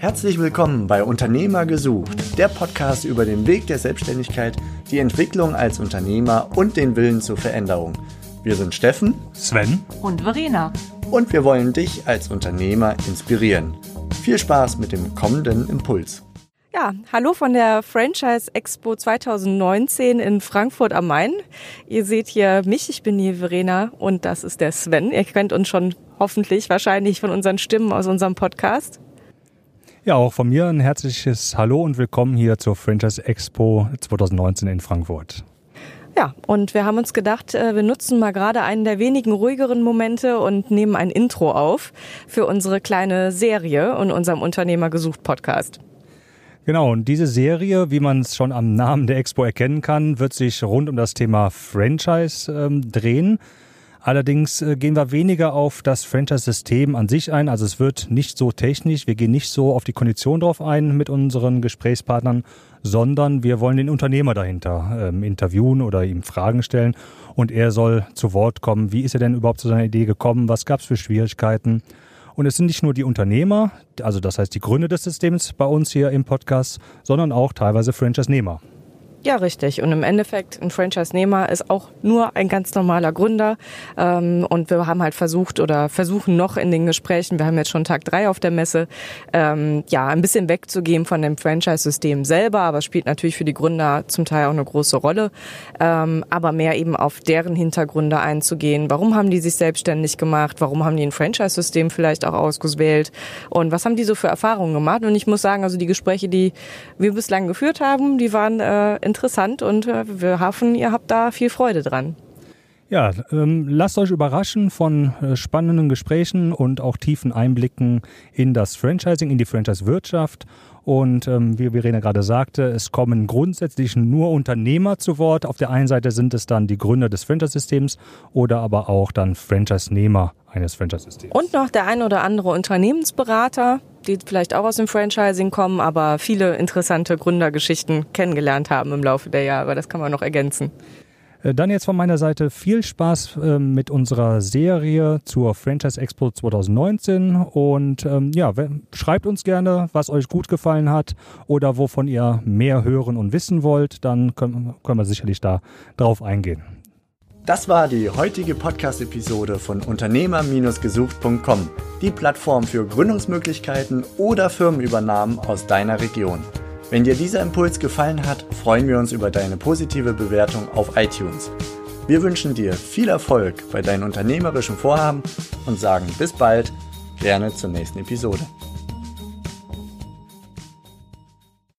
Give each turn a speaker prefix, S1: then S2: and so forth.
S1: Herzlich willkommen bei Unternehmer gesucht, der Podcast über den Weg der Selbstständigkeit, die Entwicklung als Unternehmer und den Willen zur Veränderung. Wir sind Steffen,
S2: Sven
S3: und Verena.
S1: Und wir wollen dich als Unternehmer inspirieren. Viel Spaß mit dem kommenden Impuls.
S3: Ja, hallo von der Franchise Expo 2019 in Frankfurt am Main. Ihr seht hier mich, ich bin die Verena und das ist der Sven. Ihr kennt uns schon hoffentlich wahrscheinlich von unseren Stimmen aus unserem Podcast.
S2: Ja, auch von mir ein herzliches Hallo und willkommen hier zur Franchise Expo 2019 in Frankfurt.
S3: Ja, und wir haben uns gedacht, äh, wir nutzen mal gerade einen der wenigen ruhigeren Momente und nehmen ein Intro auf für unsere kleine Serie und unserem Unternehmer gesucht Podcast.
S2: Genau, und diese Serie, wie man es schon am Namen der Expo erkennen kann, wird sich rund um das Thema Franchise ähm, drehen. Allerdings äh, gehen wir weniger auf das Franchise-System an sich ein. Also es wird nicht so technisch, wir gehen nicht so auf die Kondition drauf ein mit unseren Gesprächspartnern, sondern wir wollen den Unternehmer dahinter ähm, interviewen oder ihm Fragen stellen und er soll zu Wort kommen. Wie ist er denn überhaupt zu seiner Idee gekommen? Was gab es für Schwierigkeiten? Und es sind nicht nur die Unternehmer, also das heißt die Gründer des Systems bei uns hier im Podcast, sondern auch teilweise Franchise-Nehmer.
S3: Ja, richtig. Und im Endeffekt, ein Franchise-Nehmer ist auch nur ein ganz normaler Gründer. Ähm, und wir haben halt versucht oder versuchen noch in den Gesprächen, wir haben jetzt schon Tag drei auf der Messe, ähm, ja, ein bisschen wegzugehen von dem Franchise-System selber, aber spielt natürlich für die Gründer zum Teil auch eine große Rolle. Ähm, aber mehr eben auf deren Hintergründe einzugehen. Warum haben die sich selbstständig gemacht? Warum haben die ein Franchise-System vielleicht auch ausgewählt? Und was haben die so für Erfahrungen gemacht? Und ich muss sagen, also die Gespräche, die wir bislang geführt haben, die waren äh, interessant und äh, wir hoffen, ihr habt da viel Freude dran.
S2: Ja, ähm, lasst euch überraschen von äh, spannenden Gesprächen und auch tiefen Einblicken in das Franchising, in die Franchise-Wirtschaft. Und ähm, wie Verena gerade sagte, es kommen grundsätzlich nur Unternehmer zu Wort. Auf der einen Seite sind es dann die Gründer des Franchise-Systems oder aber auch dann Franchise-Nehmer eines Franchise-Systems.
S3: Und noch der ein oder andere Unternehmensberater, die vielleicht auch aus dem Franchising kommen, aber viele interessante Gründergeschichten kennengelernt haben im Laufe der Jahre. Das kann man noch ergänzen.
S2: Äh, dann jetzt von meiner Seite viel Spaß ähm, mit unserer Serie zur Franchise Expo 2019 und ähm, ja, schreibt uns gerne, was euch gut gefallen hat oder wovon ihr mehr hören und wissen wollt, dann können, können wir sicherlich da drauf eingehen.
S1: Das war die heutige Podcast-Episode von Unternehmer-gesucht.com, die Plattform für Gründungsmöglichkeiten oder Firmenübernahmen aus deiner Region. Wenn dir dieser Impuls gefallen hat, freuen wir uns über deine positive Bewertung auf iTunes. Wir wünschen dir viel Erfolg bei deinen unternehmerischen Vorhaben und sagen bis bald, gerne zur nächsten Episode.